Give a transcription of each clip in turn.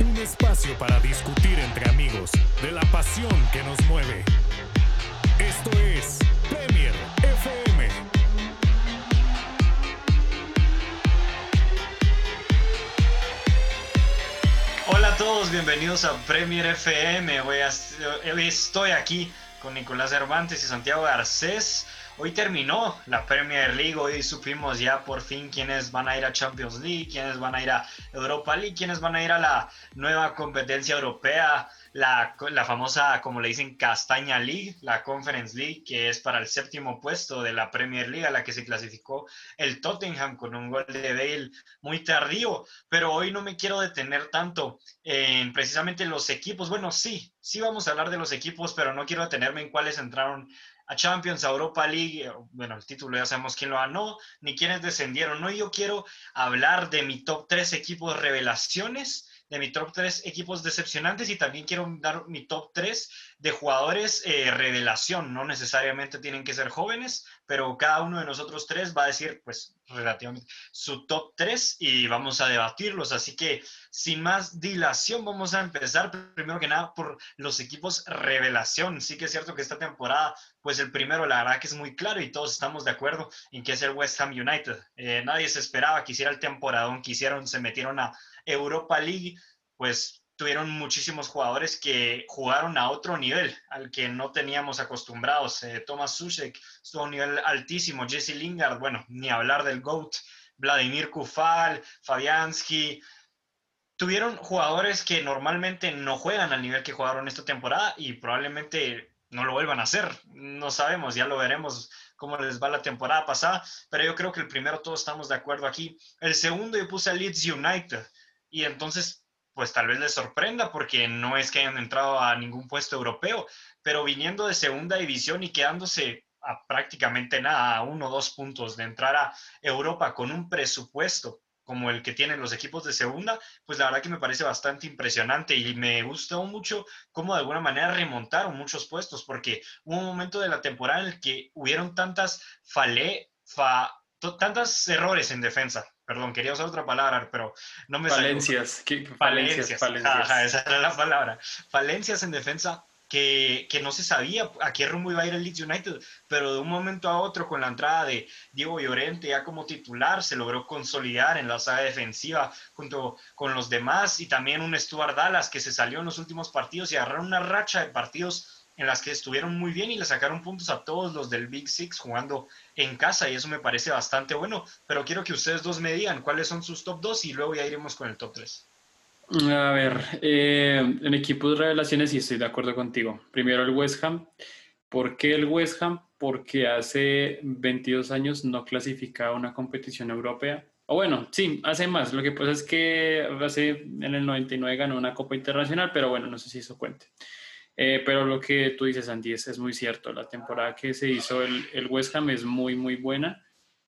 Un espacio para discutir entre amigos de la pasión que nos mueve. Esto es Premier FM. Hola a todos, bienvenidos a Premier FM. Hoy estoy aquí con Nicolás Cervantes y Santiago Garcés. Hoy terminó la Premier League, hoy supimos ya por fin quiénes van a ir a Champions League, quiénes van a ir a Europa League, quiénes van a ir a la nueva competencia europea, la, famosa, como le dicen, Castaña League, la Conference League, que es para el séptimo puesto de la Premier League, a la que se clasificó el Tottenham con un gol de Bale muy tardío. Pero hoy no me quiero detener tanto en precisamente los equipos. Bueno, sí, sí vamos a hablar de los equipos, pero no quiero detenerme en cuáles entraron a Champions, a Europa League, eh, bueno, el título ya sabemos quién lo ganó, ni quiénes descendieron, ¿no? Yo quiero hablar de mi top 3 equipos revelaciones de mi top 3 equipos decepcionantes y también quiero dar mi top 3 de jugadores eh, revelación. No necesariamente tienen que ser jóvenes, pero cada uno de nosotros tres va a decir, pues, relativamente su top 3 y vamos a debatirlos. Así que, sin más dilación, vamos a empezar primero que nada por los equipos revelación. Sí que es cierto que esta temporada, pues el primero, la verdad que es muy claro y todos estamos de acuerdo en que es el West Ham United. Eh, nadie se esperaba que hiciera el temporadón que hicieron, se metieron a Europa League, pues tuvieron muchísimos jugadores que jugaron a otro nivel, al que no teníamos acostumbrados. Eh, Thomas Susek estuvo a un nivel altísimo, Jesse Lingard, bueno, ni hablar del GOAT, Vladimir Kufal, Fabianski. Tuvieron jugadores que normalmente no juegan al nivel que jugaron esta temporada y probablemente no lo vuelvan a hacer. No sabemos, ya lo veremos cómo les va la temporada pasada, pero yo creo que el primero todos estamos de acuerdo aquí. El segundo yo puse a Leeds United y entonces pues tal vez les sorprenda porque no es que hayan entrado a ningún puesto europeo, pero viniendo de segunda división y quedándose a prácticamente nada, a uno o dos puntos de entrar a Europa con un presupuesto como el que tienen los equipos de segunda, pues la verdad que me parece bastante impresionante y me gustó mucho cómo de alguna manera remontaron muchos puestos, porque hubo un momento de la temporada en el que hubieron tantas fale, fa, tantos errores en defensa. Perdón, quería usar otra palabra, pero no me Falencias. Falencias. Falencias. esa era la palabra. Falencias en defensa que, que, no se sabía a qué rumbo iba a ir el Leeds United, pero de un momento a otro con la entrada de Diego Llorente ya como titular se logró consolidar en la saga defensiva junto con los demás y también un Stuart Dallas que se salió en los últimos partidos y agarraron una racha de partidos en las que estuvieron muy bien y le sacaron puntos a todos los del Big Six jugando en casa y eso me parece bastante bueno, pero quiero que ustedes dos me digan cuáles son sus top 2 y luego ya iremos con el top 3. A ver, eh, en equipos revelaciones sí estoy de acuerdo contigo. Primero el West Ham. ¿Por qué el West Ham? Porque hace 22 años no clasificaba una competición europea. O bueno, sí, hace más. Lo que pasa es que hace, en el 99 ganó una Copa Internacional, pero bueno, no sé si eso cuente. Eh, pero lo que tú dices, Andy, es, es, muy cierto. La temporada que se hizo el, el, West Ham es muy, muy buena.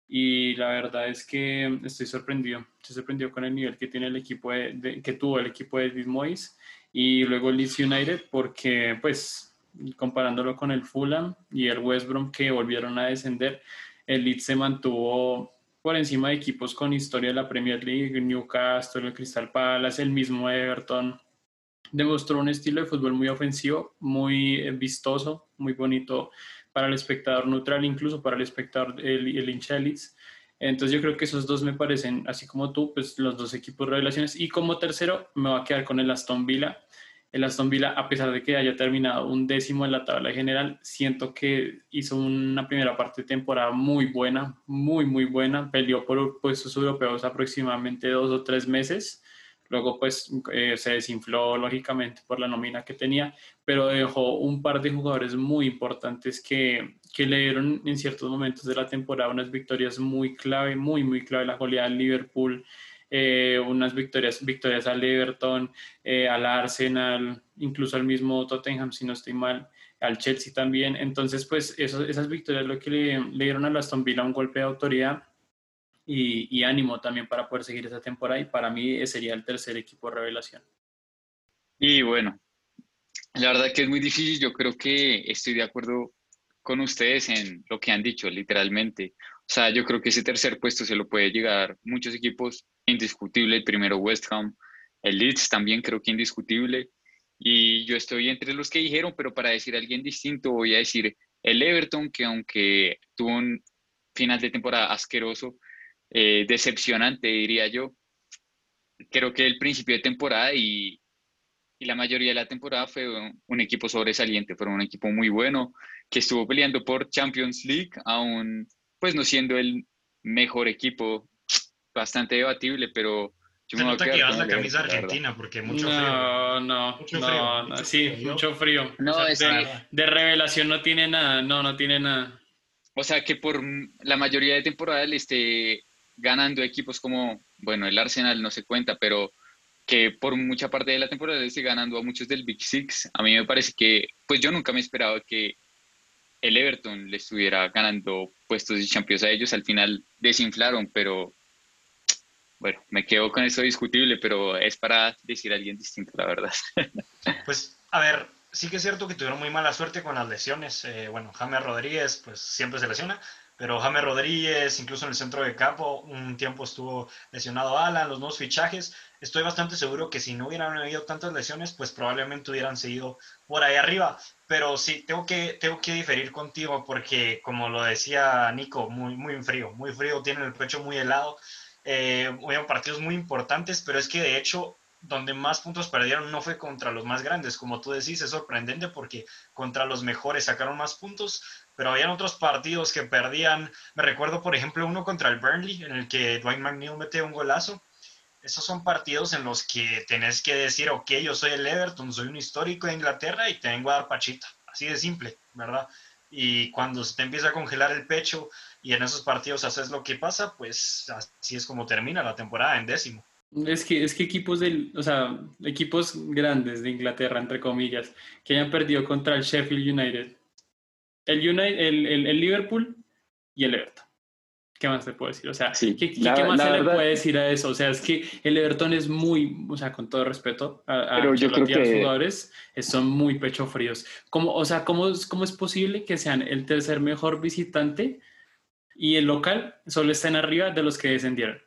Y la verdad es que estoy sorprendido. Estoy sorprendido con el nivel que tiene el equipo que tuvo el equipo de David Moyes y luego Leeds United, porque, pues, comparándolo con el Fulham y el West Brom que volvieron a descender, el Leeds se mantuvo por encima de equipos con historia de la Premier League, Newcastle, el Crystal Palace, el mismo Everton demostró un estilo de fútbol muy ofensivo, muy eh, vistoso, muy bonito para el espectador neutral, incluso para el espectador, el, el hincha de Leeds. Entonces yo creo que esos dos me parecen, así como tú, pues los dos equipos revelaciones. Y como tercero me va a quedar con el Aston Villa. El Aston Villa, a pesar de que haya terminado un décimo en la tabla general, siento que hizo una primera parte de temporada muy buena, muy, muy buena. Peleó por puestos europeos aproximadamente dos o tres meses Luego, pues, eh, se desinfló lógicamente por la nómina que tenía, pero dejó un par de jugadores muy importantes que, que le dieron en ciertos momentos de la temporada unas victorias muy clave, muy, muy clave. La goleada al Liverpool, eh, unas victorias, victorias al Everton, eh, al Arsenal, incluso al mismo Tottenham, si no estoy mal, al Chelsea también. Entonces, pues, esas victorias lo que le, le dieron a Aston Villa un golpe de autoridad y, ánimo también para poder seguir esta temporada y para mí sería el tercer equipo revelación. Y bueno, la verdad que es muy difícil, yo creo que estoy de acuerdo con ustedes en lo que han dicho, literalmente. O sea, yo creo que ese tercer puesto se lo puede llegar muchos equipos, indiscutible, el primero West Ham, El Leeds también creo que indiscutible. Y yo estoy entre los que dijeron, pero para decir a alguien distinto voy a decir el Everton, que aunque tuvo un final de temporada asqueroso, eh, decepcionante, diría yo, creo que el principio de temporada y, y la mayoría de la temporada fue un, equipo sobresaliente, fue un equipo muy bueno, que estuvo peleando por Champions League, aún pues no siendo el mejor equipo, bastante debatible, pero yo Se nota que llevas la camisa argentina porque mucho frío. No, no, no, no, sí, mucho frío. No, es de, de, revelación no tiene nada, no, no tiene nada. O sea que por la mayoría de temporada le esté ganando equipos como, bueno, el Arsenal no se cuenta, pero que por mucha parte de la temporada esté ganando a muchos del Big Six, a mí me parece que, pues yo nunca me esperaba que el Everton le estuviera ganando puestos de Champions a ellos, al final desinflaron, pero bueno, me quedo con eso discutible, pero es para decir a alguien distinto, la verdad. Pues, a ver, sí que es cierto que tuvieron muy mala suerte con las lesiones. Eh, bueno, James Rodríguez, pues siempre se lesiona, pero James Rodríguez, incluso en el centro de campo, un tiempo estuvo lesionado Alan, los nuevos fichajes. Estoy bastante seguro que si no hubieran habido tantas lesiones, pues probablemente hubieran seguido por ahí arriba. Pero sí, tengo que, tengo que diferir contigo porque, como lo decía Nico, muy, muy frío, muy frío, tiene el pecho muy helado eh, partidos muy importantes, pero es que de hecho donde más puntos perdieron no fue contra los más grandes, como tú decís, es sorprendente porque contra los mejores sacaron más puntos, pero habían otros partidos que perdían, me recuerdo por ejemplo uno contra el Burnley, en el que Dwight McNeil mete un golazo, esos son partidos en los que tenés que decir, ok, yo soy el Everton, soy un histórico de Inglaterra y te vengo a dar pachita, así de simple, ¿verdad? Y cuando se te empieza a congelar el pecho, y en esos partidos haces lo que pasa, pues así es como termina la temporada en décimo. Es que, es que equipos, del, o sea, equipos grandes de Inglaterra, entre comillas, que hayan perdido contra el Sheffield United, el, United, el, el, Liverpool y el Everton. ¿Qué más te puedo decir? O sea, ¿qué, más se le puede decir a eso? O sea, es que el Everton es muy, o sea, con todo respeto a, a, los jugadores, son muy pecho fríos. ¿Cómo, o sea, ¿cómo, ¿cómo es posible que sean el tercer mejor visitante y el local solo está en arriba de los que descendieron.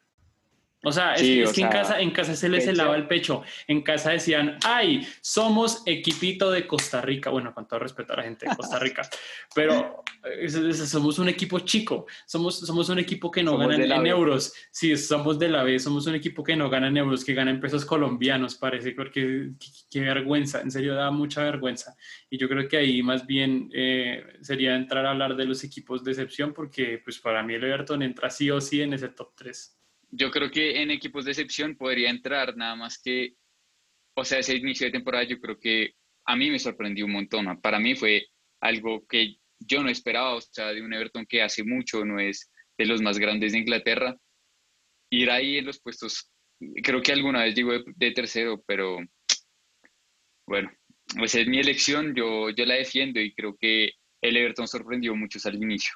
O sea, es, que en, casa, en casa se les helaba el pecho. En casa decían, ay, somos equipito de Costa Rica. Bueno, con todo respeto a la gente de Costa Rica. pero somos un equipo chico. Somos, somos un equipo que no gana en, euros. Sí, somos de la B. Somos un equipo que no gana en euros, que gana en pesos colombianos, parece. Porque qué, vergüenza. En serio, da mucha vergüenza. Y yo creo que ahí más bien eh, sería entrar a hablar de los equipos de excepción, porque pues para mí el Everton entra sí o sí en ese top 3 yo creo que en equipos de excepción podría entrar, nada más que, o sea, ese inicio de temporada yo creo que a mí me sorprendió un montón. Para mí fue algo que yo no esperaba, o sea, de un Everton que hace mucho no es de los más grandes de Inglaterra. Ir ahí en los puestos, creo que alguna vez llegó de, tercero, pero bueno, pues es mi elección, yo, yo la defiendo y creo que el Everton sorprendió muchos al inicio.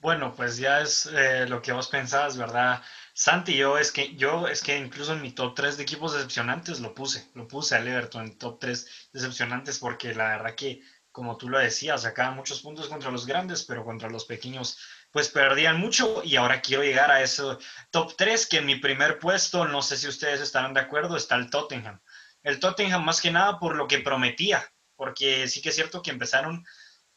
Bueno, pues ya es eh, lo que vos pensabas, ¿verdad? Santi, yo es que yo es que incluso en mi top 3 de equipos decepcionantes lo puse, lo puse al Everton en top 3 decepcionantes porque la verdad que, como tú lo decías, sacaban muchos puntos contra los grandes, pero contra los pequeños pues perdían mucho y ahora quiero llegar a ese top 3 que en mi primer puesto, no sé si ustedes estarán de acuerdo, está el Tottenham. El Tottenham más que nada por lo que prometía, porque sí que es cierto que empezaron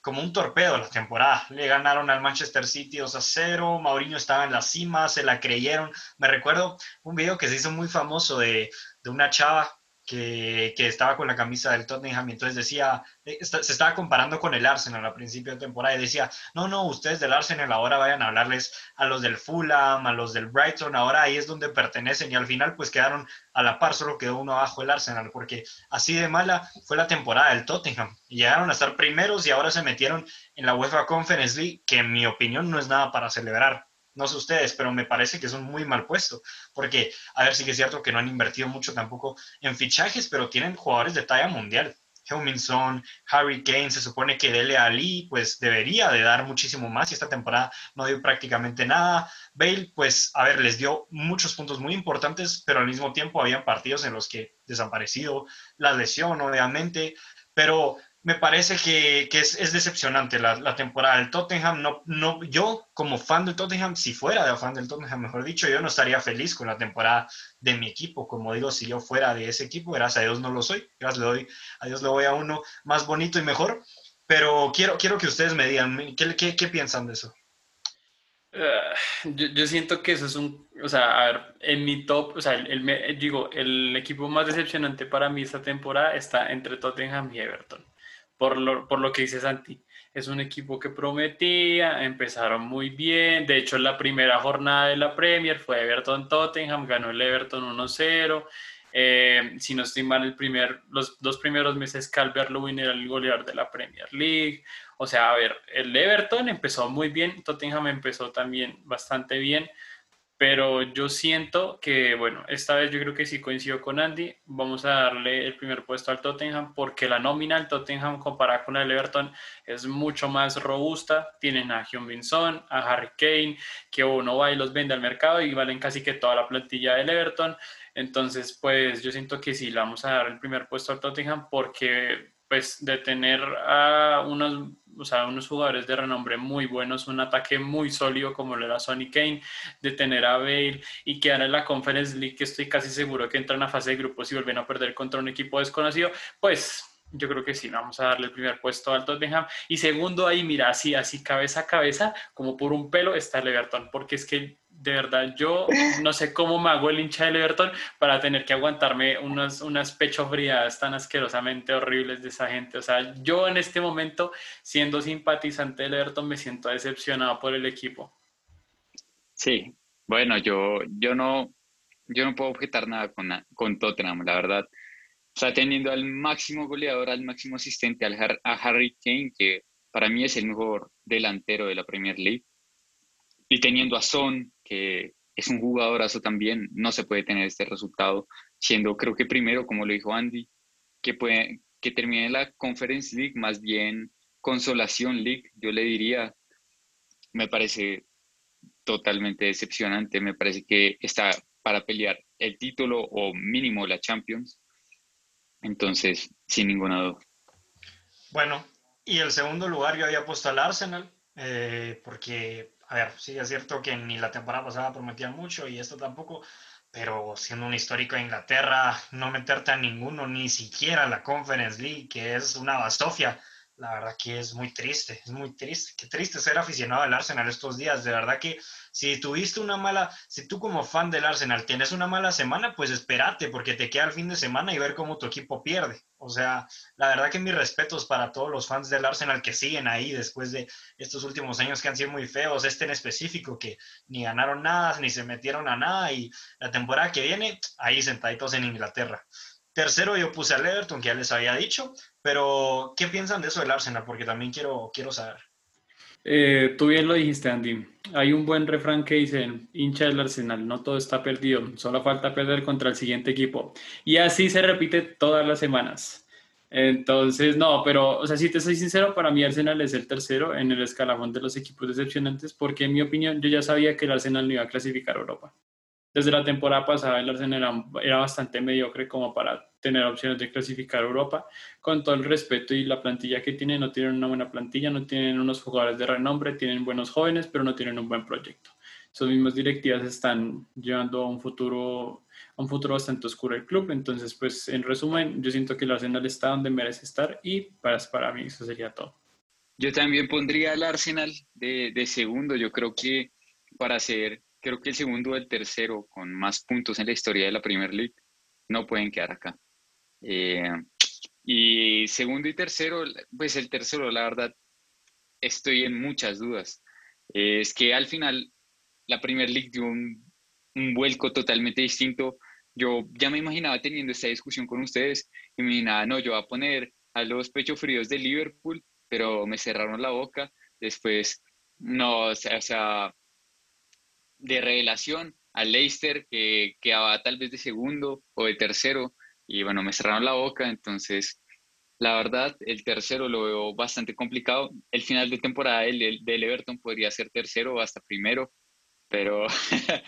como un torpedo la temporada. Le ganaron al Manchester City 2 a 0, Mauriño estaba en la cima, se la creyeron. Me recuerdo un video que se hizo muy famoso de, de una chava que, estaba con la camisa del Tottenham y entonces decía, eh, se estaba comparando con el Arsenal a principio de temporada y decía, no, no, ustedes del Arsenal ahora vayan a hablarles a los del Fulham, a los del Brighton, ahora ahí es donde pertenecen y al final pues quedaron a la par, solo quedó uno abajo el Arsenal, porque así de mala fue la temporada del Tottenham. Llegaron a estar primeros y ahora se metieron en la UEFA Conference League, que en mi opinión no es nada para celebrar no sé ustedes, pero me parece que es un muy mal puesto, porque, a ver, sí que es cierto que no han invertido mucho tampoco en fichajes, pero tienen jugadores de talla mundial. Heuminson, Harry Kane, se supone que Dele Ali, pues debería de dar muchísimo más y esta temporada no dio prácticamente nada. Bale, pues, a ver, les dio muchos puntos muy importantes, pero al mismo tiempo habían partidos en los que desaparecido la lesión, obviamente, pero me parece que, es, decepcionante la, temporada del Tottenham. No, no, yo, como fan del Tottenham, si fuera de fan del Tottenham, mejor dicho, yo no estaría feliz con la temporada de mi equipo. Como digo, si yo fuera de ese equipo, gracias a Dios no lo soy. Gracias le doy, a Dios le voy a uno más bonito y mejor. Pero quiero, quiero que ustedes me digan, ¿qué, qué, qué piensan de eso? Ah, yo, yo, siento que eso es un, o sea, a ver, en mi top, o sea, el, digo, el equipo más decepcionante para mí esta temporada está entre Tottenham y Everton por lo, por lo que dice Santi. Es un equipo que prometía, empezaron muy bien. De hecho, la primera jornada de la Premier fue Everton-Tottenham, ganó el Everton 1-0. Eh, si no estoy mal, el primer, los dos primeros meses Calvert-Lewin era el goleador de la Premier League. O sea, a ver, el Everton empezó muy bien, Tottenham empezó también bastante bien pero yo siento que, bueno, esta vez yo creo que sí coincido con Andy, vamos a darle el primer puesto al Tottenham porque la nómina del Tottenham comparada con el Everton es mucho más robusta, tienen a Hyun Son, a Harry Kane, que uno va y los vende al mercado y valen casi que toda la plantilla del Everton, entonces pues yo siento que sí, le vamos a dar el primer puesto al Tottenham porque pues de tener a unos o sea, unos jugadores de renombre muy buenos, un ataque muy sólido como lo era Sonny Kane, de tener a Bale y quedar en la Conference League, que estoy casi seguro que entran a fase de grupos y vuelven a perder contra un equipo desconocido, pues yo creo que sí, vamos a darle el primer puesto al Tottenham. Y segundo, ahí, mira, así, así, cabeza a cabeza, como por un pelo, está el Everton, porque es que de verdad, yo no sé cómo me hago el hincha del Everton para tener que aguantarme unas, unas pecho frías tan asquerosamente horribles de esa gente. O sea, yo en este momento, siendo simpatizante del Everton, me siento decepcionado por el equipo. Sí, bueno, yo, yo, no, yo no puedo objetar nada con, con Tottenham, la verdad. O sea, teniendo al máximo goleador, al máximo asistente, al, a Harry Kane, que para mí es el mejor delantero de la Premier League y teniendo a Son, que es un jugadorazo también, no se puede tener este resultado, siendo creo que primero, como lo dijo Andy, que, que termine la Conference League, más bien Consolación League, yo le diría, me parece totalmente decepcionante, me parece que está para pelear el título o mínimo la Champions. Entonces, sin ninguna duda. Bueno, y el segundo lugar yo había puesto al Arsenal, eh, porque a ver, sí, es cierto que ni la temporada pasada prometía mucho y esto tampoco, pero siendo un histórico de Inglaterra, no meterte a ninguno, ni siquiera a la Conference League, que es una basofia, la verdad que es muy triste, es muy triste. Qué triste ser aficionado al Arsenal estos días. De verdad que si tuviste una mala, si tú como fan del Arsenal tienes una mala semana, pues espérate, porque te queda el fin de semana y ver cómo tu equipo pierde. O sea, la verdad que mis respetos para todos los fans del Arsenal que siguen ahí después de estos últimos años que han sido muy feos, este en específico, que ni ganaron nada, ni se metieron a nada, y la temporada que viene, ahí sentaditos en Inglaterra. Tercero yo puse al Everton, que ya les había dicho, pero ¿qué piensan de eso del Arsenal? Porque también quiero, quiero saber. Eh, tú bien lo dijiste, Andy. Hay un buen refrán que dice, hincha del Arsenal, no todo está perdido, solo falta perder contra el siguiente equipo. Y así se repite todas las semanas. Entonces, no, pero, o sea, si te soy sincero, para mí Arsenal es el tercero en el escalafón de los equipos decepcionantes, porque en mi opinión yo ya sabía que el Arsenal no iba a clasificar a Europa desde la temporada pasada el Arsenal era, bastante mediocre como para tener opciones de clasificar a Europa. Con todo el respeto y la plantilla que tienen, no tienen una buena plantilla, no tienen unos jugadores de renombre, tienen buenos jóvenes, pero no tienen un buen proyecto. Esas mismas directivas están llevando a un futuro, a un futuro bastante oscuro el club. Entonces, pues en resumen, yo siento que el Arsenal está donde merece estar y para, para mí eso sería todo. Yo también pondría al Arsenal de, de segundo. Yo creo que para ser creo que el segundo o el tercero con más puntos en la historia de la Premier League no pueden quedar acá. Eh, y segundo y tercero, pues el tercero, la verdad, estoy en muchas dudas. es que al final la Premier League dio un, un, vuelco totalmente distinto. Yo ya me imaginaba teniendo esta discusión con ustedes y me imaginaba, no, yo voy a poner a los pechos fríos de Liverpool, pero me cerraron la boca. Después, no, o sea de revelación al Leicester, que quedaba tal vez de segundo o de tercero, y bueno, me cerraron la boca, entonces la verdad, el tercero lo veo bastante complicado. El final de temporada del, del Everton podría ser tercero o hasta primero, pero,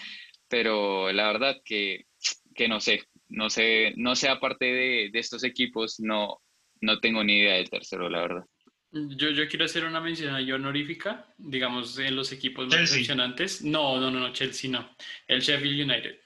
pero la verdad que, que, no sé, no sé, no sé aparte de, de estos equipos, no, no tengo ni idea del tercero, la verdad. Yo, yo quiero hacer una mención honorífica, digamos, en los equipos más impresionantes. No, no, no, no, Chelsea no. El Sheffield United.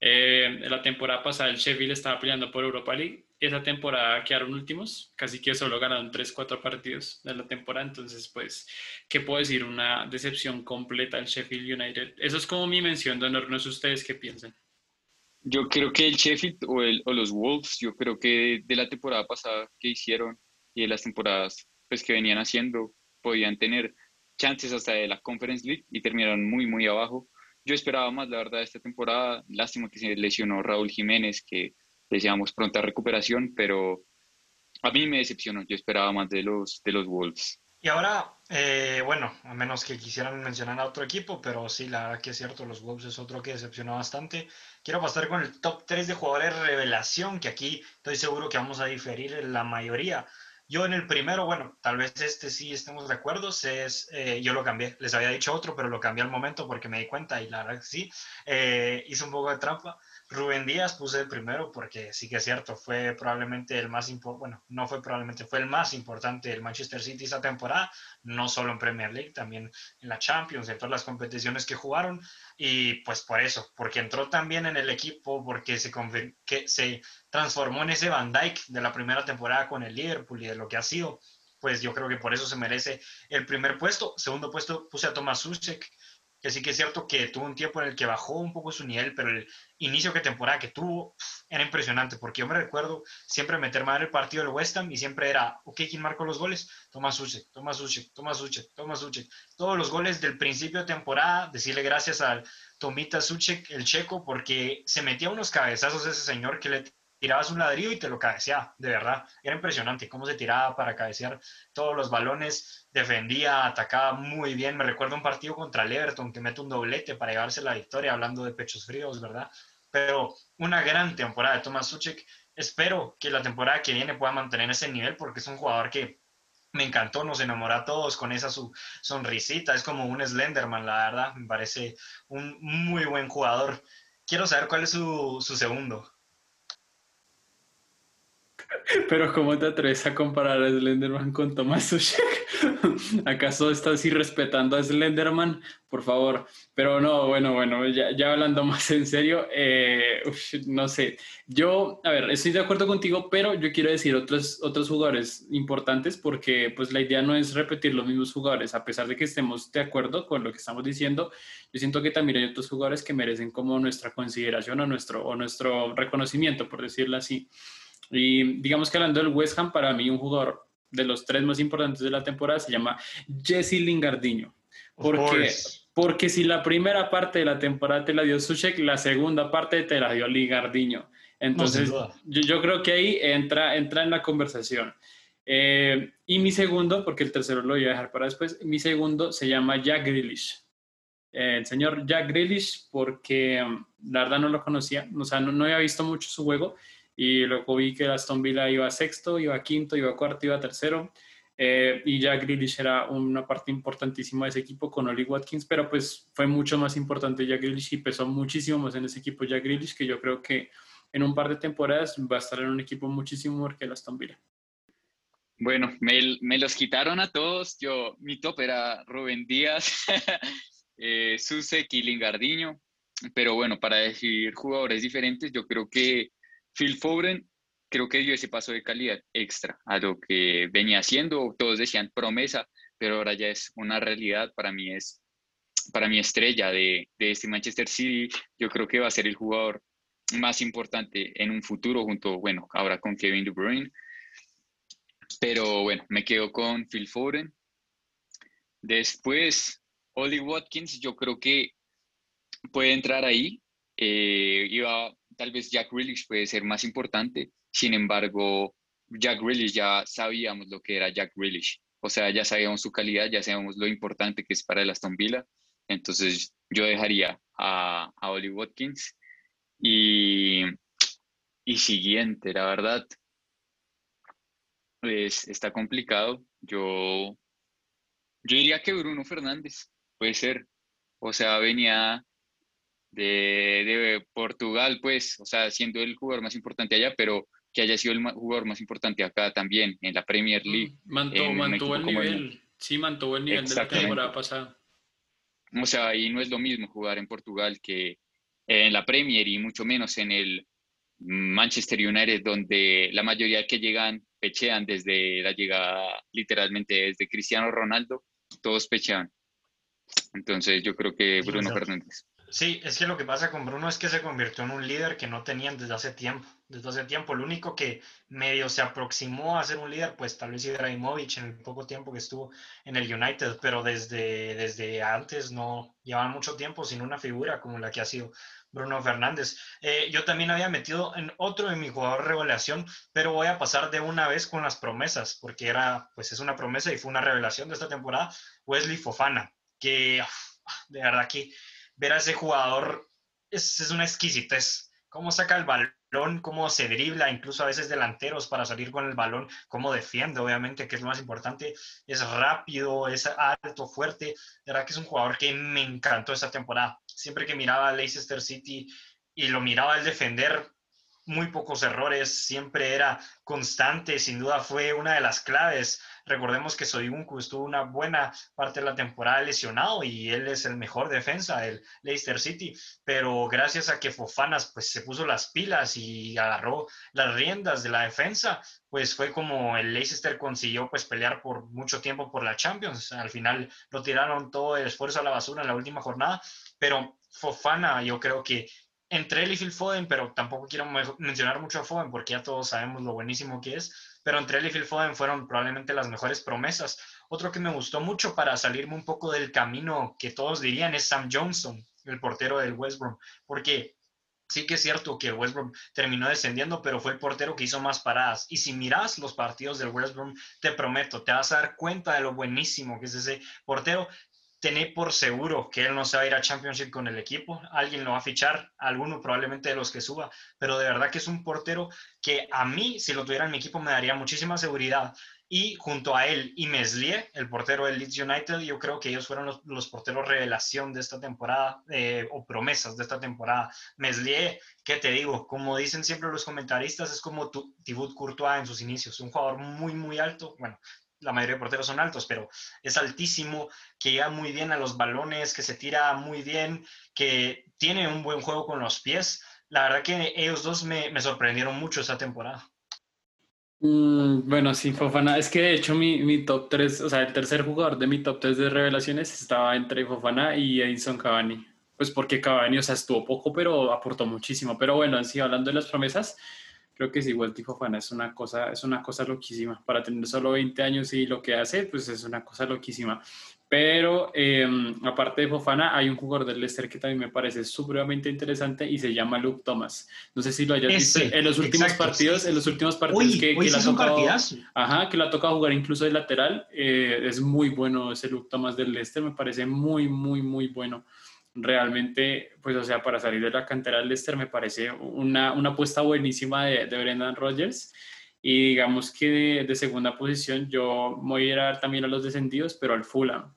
Eh, la temporada pasada el Sheffield estaba peleando por Europa League. Esa temporada quedaron últimos, casi que solo ganaron 3, 4 partidos de la temporada. Entonces, pues, ¿qué puedo decir? Una decepción completa el Sheffield United. Eso es como mi mención de honor, no sé ustedes qué piensan. Yo creo que el Sheffield o, el, o los Wolves, yo creo que de la temporada pasada que hicieron y de las temporadas pues, que venían haciendo, podían tener chances hasta de la Conference League y terminaron muy, muy abajo. Yo esperaba más, la verdad, esta temporada. Lástima que se lesionó Raúl Jiménez, que deseamos pronta recuperación, pero a mí me decepcionó. Yo esperaba más de los, de los Wolves. Y ahora, eh, bueno, a menos que quisieran mencionar a otro equipo, pero sí, la verdad que es cierto, los Wolves es otro que decepcionó bastante. Quiero pasar con el top 3 de jugadores revelación, que aquí estoy seguro que vamos a diferir la mayoría. Yo en el primero, bueno, tal vez este sí estemos de acuerdo, es, eh, yo lo cambié, les había dicho otro, pero lo cambié al momento porque me di cuenta y la verdad que sí, eh, hice un poco de trampa. Rubén Díaz puse el primero porque sí que es cierto, fue probablemente el más importante, bueno, no fue probablemente, fue el más importante del Manchester City esa temporada, no solo en Premier League, también en la Champions, en todas las competiciones que jugaron, y pues por eso, porque entró también en el equipo, porque se, que se transformó en ese Van Dijk de la primera temporada con el Liverpool y de lo que ha sido, pues yo creo que por eso se merece el primer puesto. Segundo puesto puse a Thomas Susek, que sí que es cierto que tuvo un tiempo en el que bajó un poco su nivel, pero el inicio de temporada que tuvo era impresionante, porque yo me recuerdo siempre meter mal el partido del West Ham y siempre era, ok, ¿quién marcó los goles? Tomás Suchek, Tomás Suchek, Tomás Suchek, Tomás Suchek. Todos los goles del principio de temporada, decirle gracias al Tomita Suchek, el checo, porque se metía unos cabezazos ese señor que le tirabas un ladrillo y te lo cabeceaba, de verdad. Era impresionante cómo se tiraba para cabecear todos los balones, defendía, atacaba muy bien. Me recuerdo un partido contra el Everton que mete un doblete para llevarse la victoria, hablando de pechos fríos, ¿verdad? Pero una gran temporada de Tomás Suchek. Espero que la temporada que viene pueda mantener ese nivel porque es un jugador que me encantó, nos enamoró a todos con esa su sonrisita. Es como un Slenderman, la verdad. Me parece un muy buen jugador. Quiero saber cuál es su, su segundo. Pero ¿cómo te atreves a comparar a Slenderman con Thomas Sushek? ¿Acaso estás irrespetando a Slenderman? Por favor. Pero no, bueno, bueno, ya, ya hablando más en serio, eh, no sé. Yo, a ver, estoy de acuerdo contigo, pero yo quiero decir otros, otros jugadores importantes porque pues la idea no es repetir los mismos jugadores. A pesar de que estemos de acuerdo con lo que estamos diciendo, yo siento que también hay otros jugadores que merecen como nuestra consideración o nuestro, o nuestro reconocimiento, por decirlo así. Y digamos que hablando del West Ham, para mí un jugador de los tres más importantes de la temporada se llama Jesse Lingardiño. Porque, porque si la primera parte de la temporada te la dio Suchek, la segunda parte te la dio Lingardiño. Entonces, yo, yo, creo que ahí entra, entra en la conversación. Eh, y mi segundo, porque el tercero lo voy a dejar para después, mi segundo se llama Jack Grealish. Eh, el señor Jack Grealish, porque um, la verdad no lo conocía, o sea, no, no había visto mucho su juego y luego vi que Aston Villa iba sexto, iba quinto, iba cuarto, iba tercero. Eh, y ya Grealish era una parte importantísima de ese equipo con Oli Watkins, pero pues fue mucho más importante Jack Grealish y pesó muchísimo más en ese equipo Jack Grealish, que yo creo que en un par de temporadas va a estar en un equipo muchísimo mejor que el Aston Villa. Bueno, me, me, los quitaron a todos. Yo, mi top era Rubén Díaz, eh, Susek y Lingardiño. Pero bueno, para decir jugadores diferentes, yo creo que Phil Foden creo que dio ese paso de calidad extra a lo que venía haciendo. Todos decían promesa, pero ahora ya es una realidad. Para mí es, para mi estrella de, de este Manchester City. Yo creo que va a ser el jugador más importante en un futuro junto, bueno, ahora con Kevin De Bruyne. Pero bueno, me quedo con Phil Foden. Después, Oli Watkins, yo creo que puede entrar ahí. Eh, iba tal vez Jack Grealish puede ser más importante, sin embargo, Jack Grealish ya sabíamos lo que era Jack Grealish, o sea, ya sabíamos su calidad, ya sabíamos lo importante que es para el Aston Villa, entonces yo dejaría a, a Oli Watkins. Y, y siguiente, la verdad, pues está complicado, yo, yo diría que Bruno Fernández, puede ser, o sea, venía de, Portugal, pues, o sea, siendo el jugador más importante allá, pero que haya sido el jugador más importante acá también, en la Premier mm, League. mantuvo el nivel, sí, mantuvo el nivel de la temporada pasada. O sea, ahí no es lo mismo jugar en Portugal que en la Premier y mucho menos en el Manchester United, donde la mayoría que llegan pechean desde la llegada, literalmente desde Cristiano Ronaldo, todos pechean. Entonces yo creo que Bruno Fernández. Sí, es que lo que pasa con Bruno es que se convirtió en un líder que no tenían desde hace tiempo. Desde hace tiempo, el único que medio se aproximó a ser un líder, pues tal vez Ibrahimovic en el poco tiempo que estuvo en el United, pero desde, desde antes no llevan mucho tiempo sin una figura como la que ha sido Bruno Fernández. Eh, yo también había metido en otro de mi jugador revelación, pero voy a pasar de una vez con las promesas, porque era, pues es una promesa y fue una revelación de esta temporada, Wesley Fofana, que de verdad que ver a ese jugador es, es una exquisitez. Cómo saca el balón, cómo se dribla, incluso a veces delanteros para salir con el balón, cómo defiende, obviamente, que es lo más importante. Es rápido, es alto, fuerte. De verdad que es un jugador que me encantó esta temporada. Siempre que miraba a Leicester City y lo miraba al defender, muy pocos errores, siempre era constante, sin duda fue una de las claves. Recordemos que Soyuncu estuvo una buena parte de la temporada lesionado y él es el mejor defensa del Leicester City, pero gracias a que Fofanas pues se puso las pilas y agarró las riendas de la defensa, pues fue como el Leicester consiguió pues pelear por mucho tiempo por la Champions. Al final lo tiraron todo el esfuerzo a la basura en la última jornada, pero Fofana yo creo que entre él y Phil Foden, pero tampoco quiero mencionar mucho a Foden porque ya todos sabemos lo buenísimo que es, pero entre él y Phil Foden fueron probablemente las mejores promesas. Otro que me gustó mucho para salirme un poco del camino que todos dirían es Sam Johnson, el portero del West Brom, porque sí que es cierto que el West Brom terminó descendiendo, pero fue el portero que hizo más paradas. Y si miras los partidos del West Brom, te prometo, te vas a dar cuenta de lo buenísimo que es ese portero tener por seguro que él no se va a ir a Championship con el equipo. Alguien lo va a fichar, alguno probablemente de los que suba, pero de verdad que es un portero que a mí, si lo tuviera en mi equipo, me daría muchísima seguridad. Y junto a él y Meslier, el portero del Leeds United, yo creo que ellos fueron los, porteros revelación de esta temporada eh, o promesas de esta temporada. Meslier, ¿qué te digo? Como dicen siempre los comentaristas, es como Thibaut Courtois en sus inicios, un jugador muy, muy alto. Bueno, la mayoría de porteros son altos, pero es altísimo, que llega muy bien a los balones, que se tira muy bien, que tiene un buen juego con los pies. La verdad que ellos dos me, me sorprendieron mucho esta temporada. Mm, bueno, sí, Fofana. Es que de hecho mi, mi, top 3, o sea, el tercer jugador de mi top 3 de revelaciones estaba entre Fofana y Edison Cavani. Pues porque Cavani, o sea, estuvo poco, pero aportó muchísimo. Pero bueno, así hablando de las promesas, creo que sí, Walter Fofana es una cosa, es una cosa loquísima. Para tener solo 20 años y lo que hace, pues es una cosa loquísima. Pero em, aparte de Fofana, hay un jugador del Leicester que también me parece supremamente interesante y se llama Luke Thomas. No sé si lo hayas visto en los últimos partidos, en los últimos partidos que, que, ha tocado, ajá, que la toca jugar incluso de lateral. Eh, es muy bueno ese Luke Thomas del Leicester, me parece muy, muy, muy bueno realmente, pues o sea, para salir de la cantera del Leicester me parece una, una apuesta buenísima de, de Brendan Rodgers. Y digamos que de, segunda posición yo voy a ir a también a los descendidos, pero al Fulham.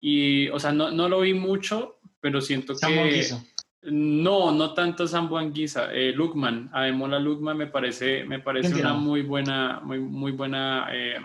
Y, o sea, no, no lo vi mucho, pero siento que... No, no tanto Sambo Anguisa, eh, Lukman, Ademola Lukman me parece, me parece una muy buena, muy, muy buena eh,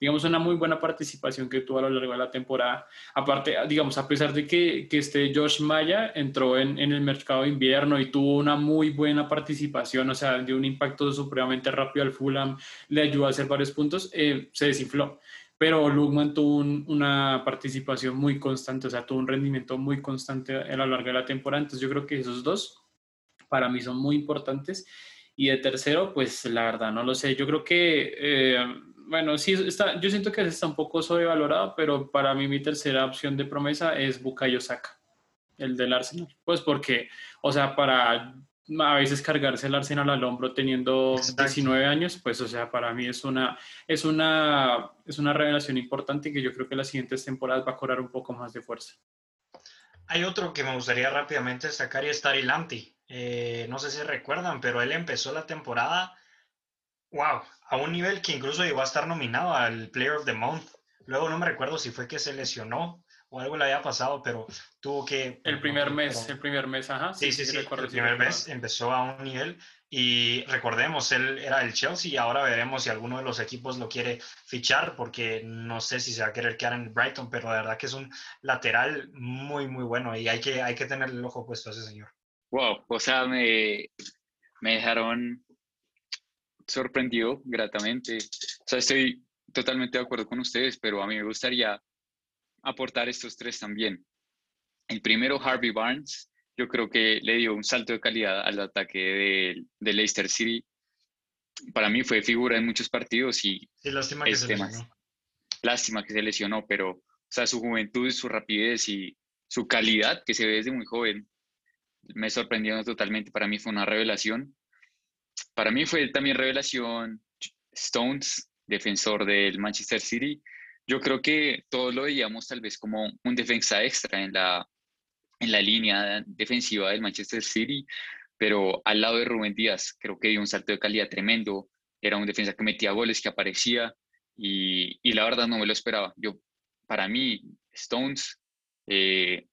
digamos, una muy buena participación que tuvo a lo largo de la temporada. Aparte, digamos, a pesar de que, que este Josh Maya entró en, en, el mercado de invierno y tuvo una muy buena participación, o sea, dio un impacto supremamente rápido al Fulham, le ayudó a hacer varios puntos, eh, se desinfló. Pero Lugman tuvo una participación muy constante, o sea, tuvo un rendimiento muy constante a lo largo de la temporada. Entonces, yo creo que esos dos para mí son muy importantes. Y de tercero, pues la verdad, no lo sé. Yo creo que eh, bueno, sí, está, yo siento que está un poco sobrevalorado, pero para mí mi tercera opción de promesa es Bukayo Saka, el del Arsenal. Pues porque, o sea, para a veces cargarse el Arsenal al hombro teniendo 19 años, pues, o sea, para mí es una, es, una, es una revelación importante que yo creo que las siguientes temporadas va a cobrar un poco más de fuerza. Hay otro que me gustaría rápidamente sacar y es Tari Lanti. Eh, no sé si recuerdan, pero él empezó la temporada wow, a un nivel que incluso llegó a estar nominado al Player of the Month. Luego no me recuerdo si fue que se lesionó o algo le había pasado, pero tuvo que... El primer mes, el primer mes, ajá. Sí, sí, sí, el primer mes empezó a un nivel Y recordemos, él era el Chelsea y ahora veremos si alguno de los equipos lo quiere fichar, porque no sé si se va a querer quedar en Brighton, pero la verdad que es un lateral muy, muy bueno y hay que, hay que tener el ojo puesto a ese señor. Wow, o sea, me, me dejaron sorprendido gratamente. O sea, estoy totalmente de acuerdo con ustedes, pero a mí me gustaría aportar estos tres también. El primero, Harvey Barnes, yo creo que le dio un salto de calidad al ataque de, de Leicester City. Para mí fue figura en muchos partidos y... Sí, lástima que se lesionó. Lástima que se lesionó, pero o sea, su juventud, su rapidez y su calidad que se ve desde muy joven me sorprendió totalmente. Para mí fue una revelación. Para mí fue también revelación Stones, defensor del Manchester City. Yo creo que todos lo veíamos tal vez como un defensa extra en la, en la línea defensiva del Manchester City, pero al lado de Rubén Díaz creo que dio un salto de calidad tremendo. Era un defensa que metía goles, que aparecía y, y la verdad no me lo esperaba. Yo, para mí, Stones eh,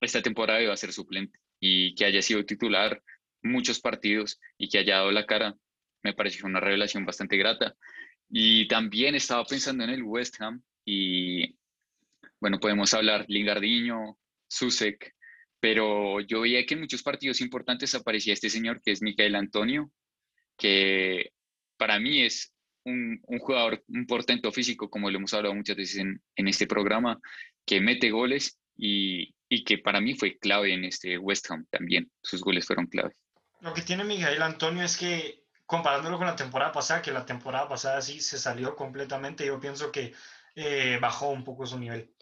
esta temporada iba a ser suplente y que haya sido titular muchos partidos y que haya dado la cara, me pareció una revelación bastante grata. Y también estaba pensando en el West Ham y, bueno, podemos hablar Lingardiño, Susek, pero yo veía que en muchos partidos importantes aparecía este señor que es Micael Antonio, que para mí es un, jugador, un portento físico, como lo hemos hablado muchas veces en, este programa, que mete goles y, y que para mí fue clave en este West Ham también. Sus goles fueron clave. Lo que tiene Miguel Antonio es que, comparándolo con la temporada pasada, que la temporada pasada sí se salió completamente, yo pienso que eh, bajó un poco su nivel.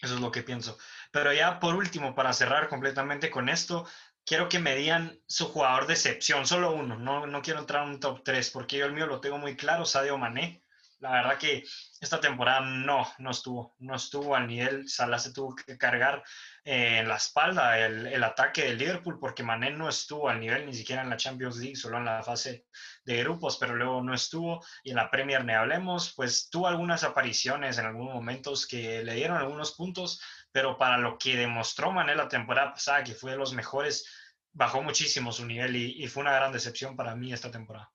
Eso es lo que pienso. Pero ya por último, para cerrar completamente con esto, quiero que me digan su jugador de excepción, solo uno, no, no quiero entrar en un top 3, porque yo el mío lo tengo muy claro, Sadio Mané. La verdad que esta temporada no, no estuvo, no estuvo al nivel. Salah se tuvo que cargar eh, en la espalda el, el, ataque del Liverpool porque Mané no estuvo al nivel ni siquiera en la Champions League, solo en la fase de grupos, pero luego no estuvo. Y en la Premier ni hablemos, pues tuvo algunas apariciones en algunos momentos que le dieron algunos puntos, pero para lo que demostró Mané la temporada pasada, que fue de los mejores, bajó muchísimo su nivel y, y fue una gran decepción para mí esta temporada.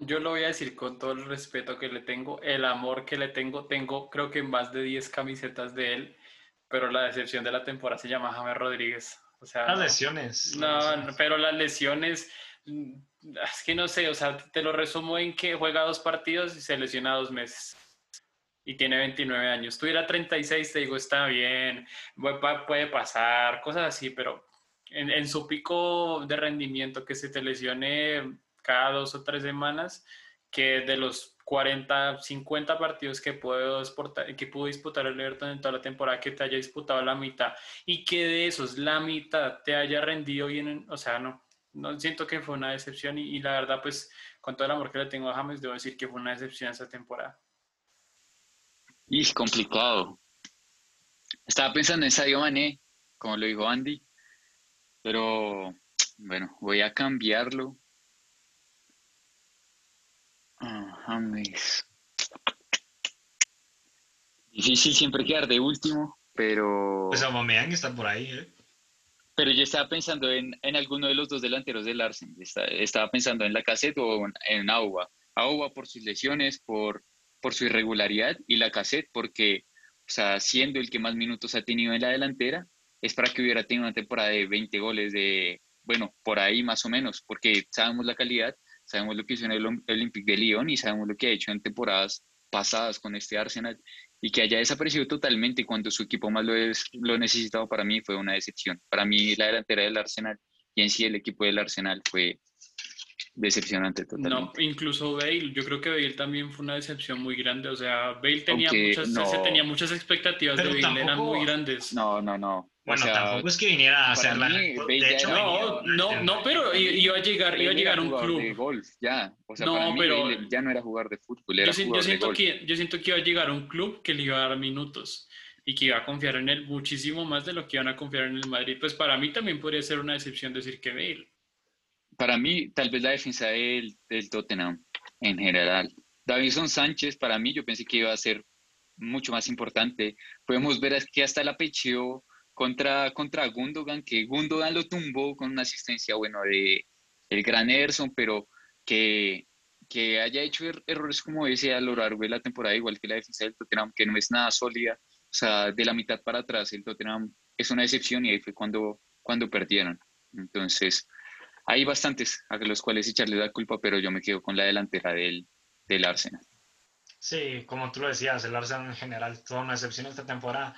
Yo lo voy a decir con todo el respeto que le tengo, el amor que le tengo. Tengo creo que más de 10 camisetas de él, pero la decepción de la temporada se llama James Rodríguez. O sea, las lesiones. No, no, pero las lesiones, mm, es que no sé, o sea, te lo resumo en que juega dos partidos y se lesiona dos meses. Y tiene 29 años. Tuviera 36, te digo, está bien, puede pasar, cosas así, pero en, en su pico de rendimiento que se te lesione cada dos o tres semanas, que de los 40, 50 partidos que pudo, disputar, que pudo disputar el Everton en toda la temporada, que te haya disputado la mitad y que de esos la mitad te haya rendido bien, o sea, no, no siento que fue una decepción y, y, la verdad, pues con todo el amor que le tengo a James, debo decir que fue una decepción esa temporada. Y complicado. Estaba pensando en Sadio Mané, como lo dijo Andy, pero bueno, voy a cambiarlo James. Difícil siempre quedar de último, pero. Pues Aubameyang está por ahí, ¿eh? Pero yo estaba pensando en, en alguno de los dos delanteros del Arsenal. Estaba, pensando en la cassette o en, en Auba. Auba por sus lesiones, por, por su irregularidad, y la cassette porque, o sea, siendo el que más minutos ha tenido en la delantera, es para que hubiera tenido una temporada de 20 goles de, bueno, por ahí más o menos, porque sabemos la calidad sabemos lo que hizo en el Olympique de Lyon y sabemos lo que ha hecho en temporadas pasadas con este Arsenal y que haya desaparecido totalmente cuando su equipo más lo, es, lo necesitaba para mí fue una decepción. Para mí la delantera del Arsenal y en sí el equipo del Arsenal fue decepcionante totalmente. No, incluso Bale, yo creo que Bale también fue una decepción muy grande, o sea, Bale tenía, muchas, no, tenía muchas expectativas de Bale, tampoco, eran muy grandes. No, no, no. Bueno, o sea, tampoco es que viniera a hacer la... De hecho, no, no, no, pero iba a llegar, iba a llegar un club. De golf, ya. O sea, no, para mí pero Bale ya no era jugar de fútbol, era yo, jugar yo siento de golf. que Yo siento que iba a llegar un club que le iba a dar minutos y que iba a confiar en él muchísimo más de lo que iban a confiar en el Madrid. Pues para mí también podría ser una decepción decir que Bale para mí, tal vez la defensa del, del, Tottenham en general. Davison Sánchez, para mí, yo pensé que iba a ser mucho más importante. Podemos ver que hasta la pecheó contra, contra Gundogan, que Gundogan lo tumbó con una asistencia, bueno, de, el gran Ederson, pero que, que haya hecho er, errores como ese a lo largo de la temporada, igual que la defensa del Tottenham, que no es nada sólida, o sea, de la mitad para atrás el Tottenham es una decepción y ahí fue cuando, cuando perdieron. Entonces, hay bastantes a los cuales echarle la culpa, pero yo me quedo con la delantera del, del Arsenal. Sí, como tú lo decías, el Arsenal en general, toda una excepción esta temporada.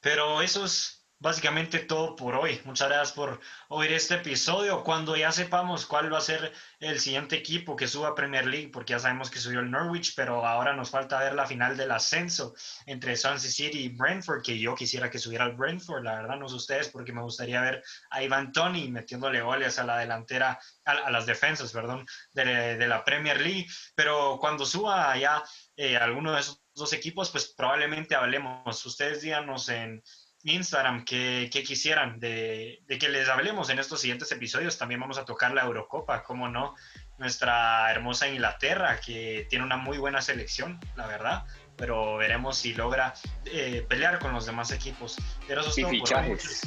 Pero eso es básicamente todo por hoy. Muchas gracias por oír este episodio. Cuando ya sepamos cuál va a ser el siguiente equipo que suba a Premier League, porque ya sabemos que subió el Norwich, pero ahora nos falta ver la final del ascenso entre Swansea City y Brentford, que yo quisiera que subiera el Brentford, la verdad no sé ustedes, porque me gustaría ver a Ivan Tony metiéndole goles a la delantera, a, las defensas, perdón, de, la Premier League. Pero cuando suba ya eh, alguno de esos dos equipos, pues probablemente hablemos. Ustedes díganos en Instagram que, quisieran de, que les hablemos en estos siguientes episodios. También vamos a tocar la Eurocopa, como no, nuestra hermosa Inglaterra, que tiene una muy buena selección, la verdad, pero veremos si logra eh, pelear con los demás equipos. Pero eso y fichajes.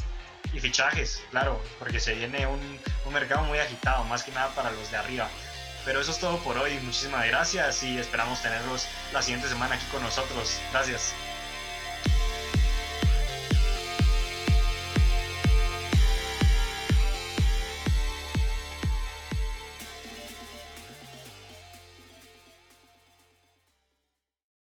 y fichajes, claro, porque se viene un, un mercado muy agitado, más que nada para los de arriba. Pero eso es todo por hoy. Muchísimas gracias y esperamos tenerlos la siguiente semana aquí con nosotros. Gracias.